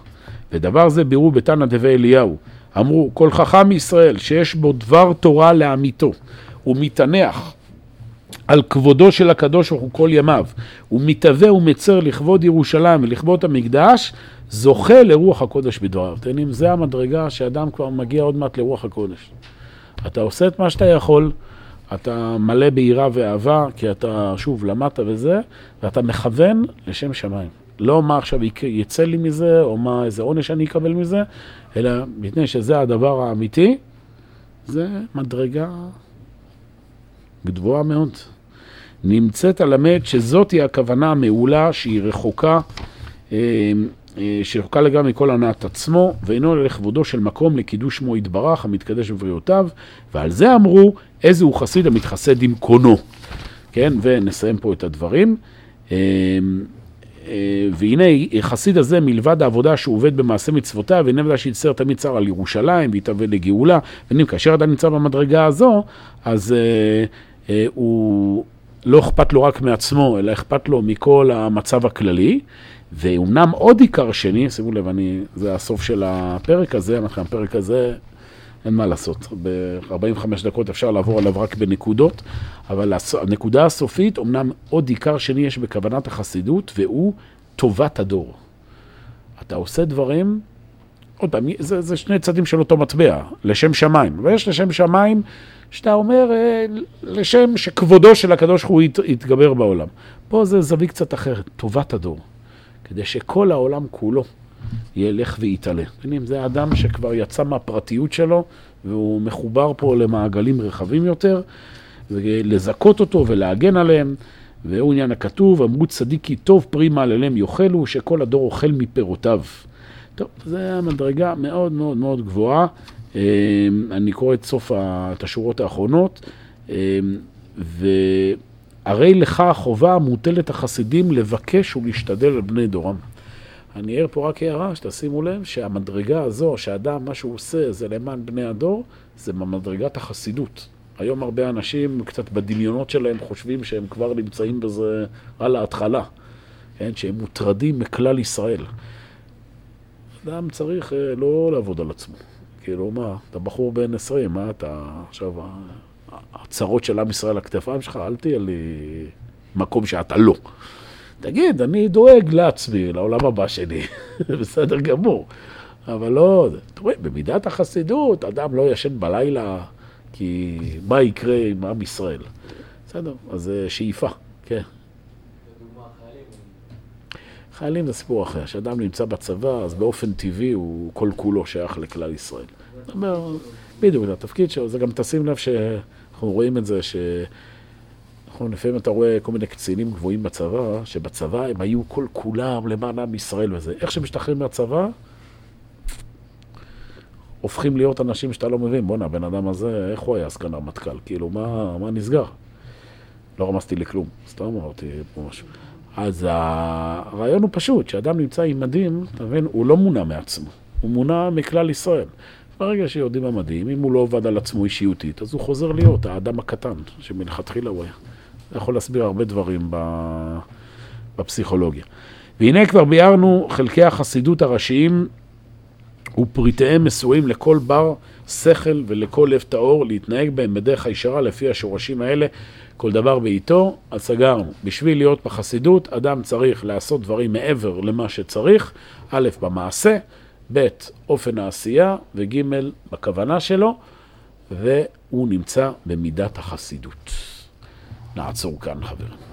ודבר זה בירו בתנא דבי אליהו. אמרו, כל חכם מישראל שיש בו דבר תורה לאמיתו, הוא מתענח על כבודו של הקדוש ברוך הוא כל ימיו, הוא מתהווה ומצר לכבוד ירושלים ולכבוד המקדש, זוכה לרוח הקודש בדבריו. יודעים, זה המדרגה שאדם כבר מגיע עוד מעט לרוח הקודש. אתה עושה את מה שאתה יכול, אתה מלא ביראה ואהבה, כי אתה, שוב, למדת וזה, ואתה מכוון לשם שמיים. לא מה עכשיו יצא לי מזה, או מה איזה עונש אני אקבל מזה, אלא מפני שזה הדבר האמיתי, זה מדרגה גבוהה מאוד. נמצאת על המת שזאת היא הכוונה המעולה שהיא רחוקה, אה, אה, שרחוקה לגמרי מכל הנעת עצמו, ואינו לכבודו של מקום לקידוש שמו יתברך המתקדש בבריאותיו, ועל זה אמרו איזה הוא חסיד המתחסד עם קונו. כן, ונסיים פה את הדברים. אה, והנה חסיד הזה מלבד העבודה שהוא עובד במעשה מצוותיו, והנה ודאי שיצטער תמיד צר על ירושלים ויתהווה לגאולה. והנה כאשר אדם נמצא במדרגה הזו, אז אה, הוא לא אכפת לו רק מעצמו, אלא אכפת לו מכל המצב הכללי. ואומנם עוד עיקר שני, שימו לב, אני, זה הסוף של הפרק הזה, לכם הפרק הזה, אין מה לעשות. ב-45 דקות אפשר לעבור עליו רק בנקודות, אבל הנקודה הסופית, אמנם עוד עיקר שני יש בכוונת החסידות, והוא טובת הדור. אתה עושה דברים, עוד פעם, זה, זה שני צדים של אותו מטבע, לשם שמיים. ויש לשם שמיים שאתה אומר, אה, לשם שכבודו של הקדוש הוא ית, יתגבר בעולם. פה זה זווית קצת אחרת, טובת הדור. כדי שכל העולם כולו ילך ויתעלה. זה אדם שכבר יצא מהפרטיות שלו, והוא מחובר פה למעגלים רחבים יותר, ולזכות אותו ולהגן עליהם. והוא עניין הכתוב, אמרו צדיקי טוב פרי מעלליהם יאכלו, שכל הדור אוכל מפירותיו. טוב, זו המדרגה מאוד מאוד מאוד גבוהה. אמ, אני קורא את סוף את השורות האחרונות, אמ, והרי לך החובה המוטלת החסידים לבקש ולהשתדל על בני דורם. אני אעיר פה רק הערה, שתשימו לב שהמדרגה הזו, שאדם, מה שהוא עושה זה למען בני הדור, זה במדרגת החסידות. היום הרבה אנשים, קצת בדמיונות שלהם, חושבים שהם כבר נמצאים בזה על ההתחלה, כן? שהם מוטרדים מכלל ישראל. אדם צריך אה, לא לעבוד על עצמו. כאילו, מה, אתה בחור בן 20, מה אתה עכשיו, הצרות של עם ישראל על הכתפיים שלך, אל תהיה לי מקום שאתה לא. תגיד, אני דואג לעצמי, לעולם הבא שלי, בסדר גמור. אבל לא, אתה רואה, במידת החסידות, אדם לא ישן בלילה, כי מה יקרה עם עם ישראל? בסדר, אז זה שאיפה, כן. חיילים זה סיפור אחר, כשאדם נמצא בצבא, אז באופן טבעי הוא כל כולו שייך לכלל ישראל. זאת אומרת, בדיוק, זה התפקיד שלו, זה גם תשים לב שאנחנו רואים את זה, ש... נכון, לפעמים אתה רואה כל מיני קצינים גבוהים בצבא, שבצבא הם היו כל כולם למען עם ישראל וזה. איך שמשתחררים מהצבא, הופכים להיות אנשים שאתה לא מבין. בואנה, הבן אדם הזה, איך הוא היה סגן הרמטכ"ל? כאילו, מה, מה נסגר? לא רמזתי לכלום, סתם אמרתי פה משהו. אז הרעיון הוא פשוט, שאדם נמצא עם מדים, אתה מבין, הוא לא מונע מעצמו, הוא מונע מכלל ישראל. ברגע שיורדים המדים, אם הוא לא עובד על עצמו אישיותית, אז הוא חוזר להיות האדם הקטן, שמלכתחילה הוא היה. זה יכול להסביר הרבה דברים בפסיכולוגיה. והנה כבר ביארנו חלקי החסידות הראשיים ופריטיהם מסורים לכל בר שכל ולכל לב טהור להתנהג בהם בדרך הישרה לפי השורשים האלה, כל דבר בעיתו, אז סגרנו. בשביל להיות בחסידות, אדם צריך לעשות דברים מעבר למה שצריך, א', במעשה, ב', אופן העשייה, וג', בכוונה שלו, והוא נמצא במידת החסידות. נעצור כאן, חברים.